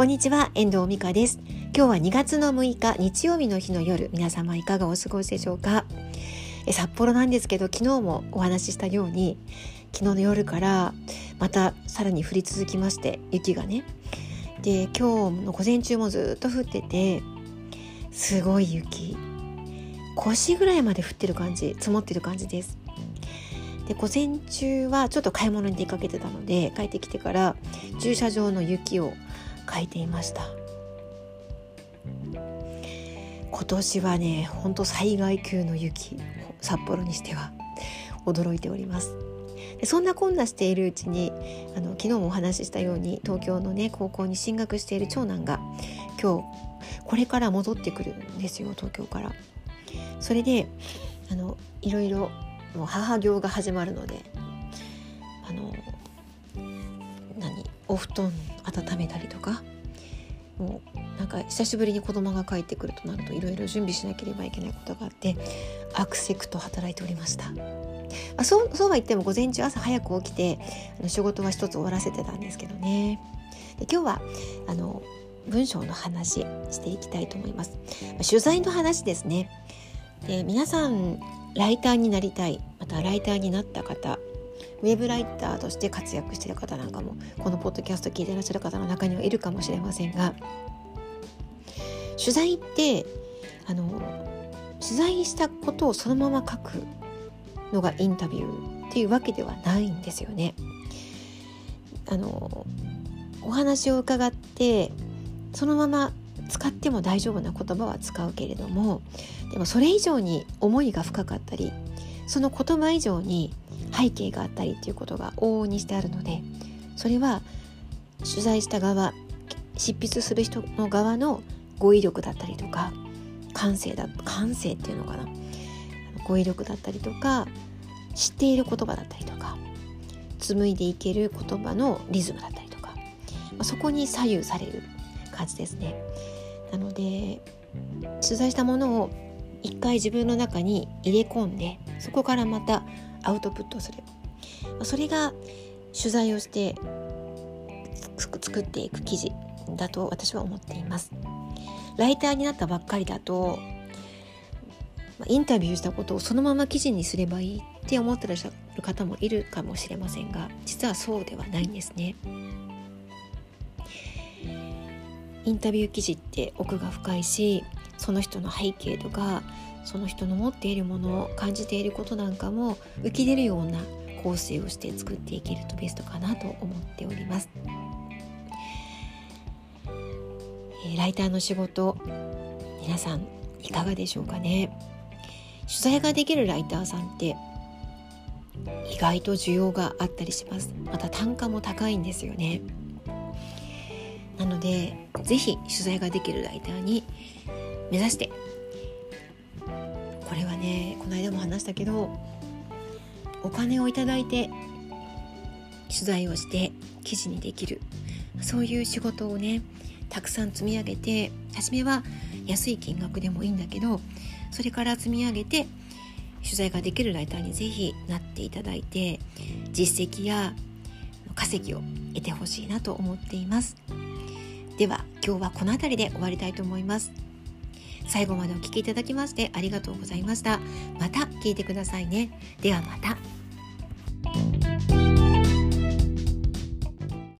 こんにちは、遠藤美香です。今日は2月の6日日曜日の日の夜、皆様いかがお過ごしでしょうか？え札幌なんですけど、昨日もお話ししたように、昨日の夜からまたさらに降り続きまして、雪がね。で、今日の午前中もずっと降ってて、すごい雪。腰ぐらいまで降ってる感じ、積もってる感じです。で午前中はちょっと買い物に出かけてたので帰ってきてから駐車場の雪を書いていました。今年はねほんと災害級の雪札幌にしては驚いております。でそんなこんなしているうちにあの昨日もお話ししたように東京のね高校に進学している長男が今日これから戻ってくるんですよ東京から。それであのいろいろもう母業が始まるのであのお布団温めたりとかもうなんか久しぶりに子供が帰ってくるとなるといろいろ準備しなければいけないことがあってアクセクと働いておりました。あそうそうは言っても午前中朝早く起きてあの仕事は一つ終わらせてたんですけどね。で今日はあの文章の話していきたいと思います。取材の話ですね。で皆さんライターになりたいまたライターになった方ウェブライターとして活躍している方なんかもこのポッドキャスト聞いてらっしゃる方の中にはいるかもしれませんが取材ってあの取材したことをそのまま書くのがインタビューっていうわけではないんですよね。あのお話を伺ってそのまま使っても大丈夫な言葉は使うけれどもでもそれ以上に思いが深かったりその言葉以上に背景があったりっていうことが往々にしてあるのでそれは取材した側執筆する人の側の語彙力だったりとか感性だ感性っていうのかな語彙力だったりとか知っている言葉だったりとか紡いでいける言葉のリズムだったりとか、ま、そこに左右される感じですね。なので取材したものを一回自分の中に入れ込んでそこからまたアウトプットする。それが取材をして作っていく記事だと私は思っています。ライターになったばっかりだとインタビューしたことをそのまま記事にすればいいって思ってらっしゃる方もいるかもしれませんが実はそうではないんですね。インタビュー記事って奥が深いしその人の背景とかその人の持っているものを感じていることなんかも浮き出るような構成をして作っていけるとベストかなと思っております。えライターの仕事皆さんいかがでしょうかね？取材ができるライターさんって意外と需要があったりします。また単価も高いんですよね。なので是非取材ができるライターに目指して。これはねこの間も話したけどお金をいただいて取材をして記事にできる。そういう仕事をねたくさん積み上げて初めは安い金額でもいいんだけどそれから積み上げて取材ができるライターにぜひなっていただいて実績や稼ぎを得てほしいなと思っています。では今日はこの辺りで終わりたいと思います。最後までお聴きいただきましてありがとうございました。また聞いてくださいね。ではまた。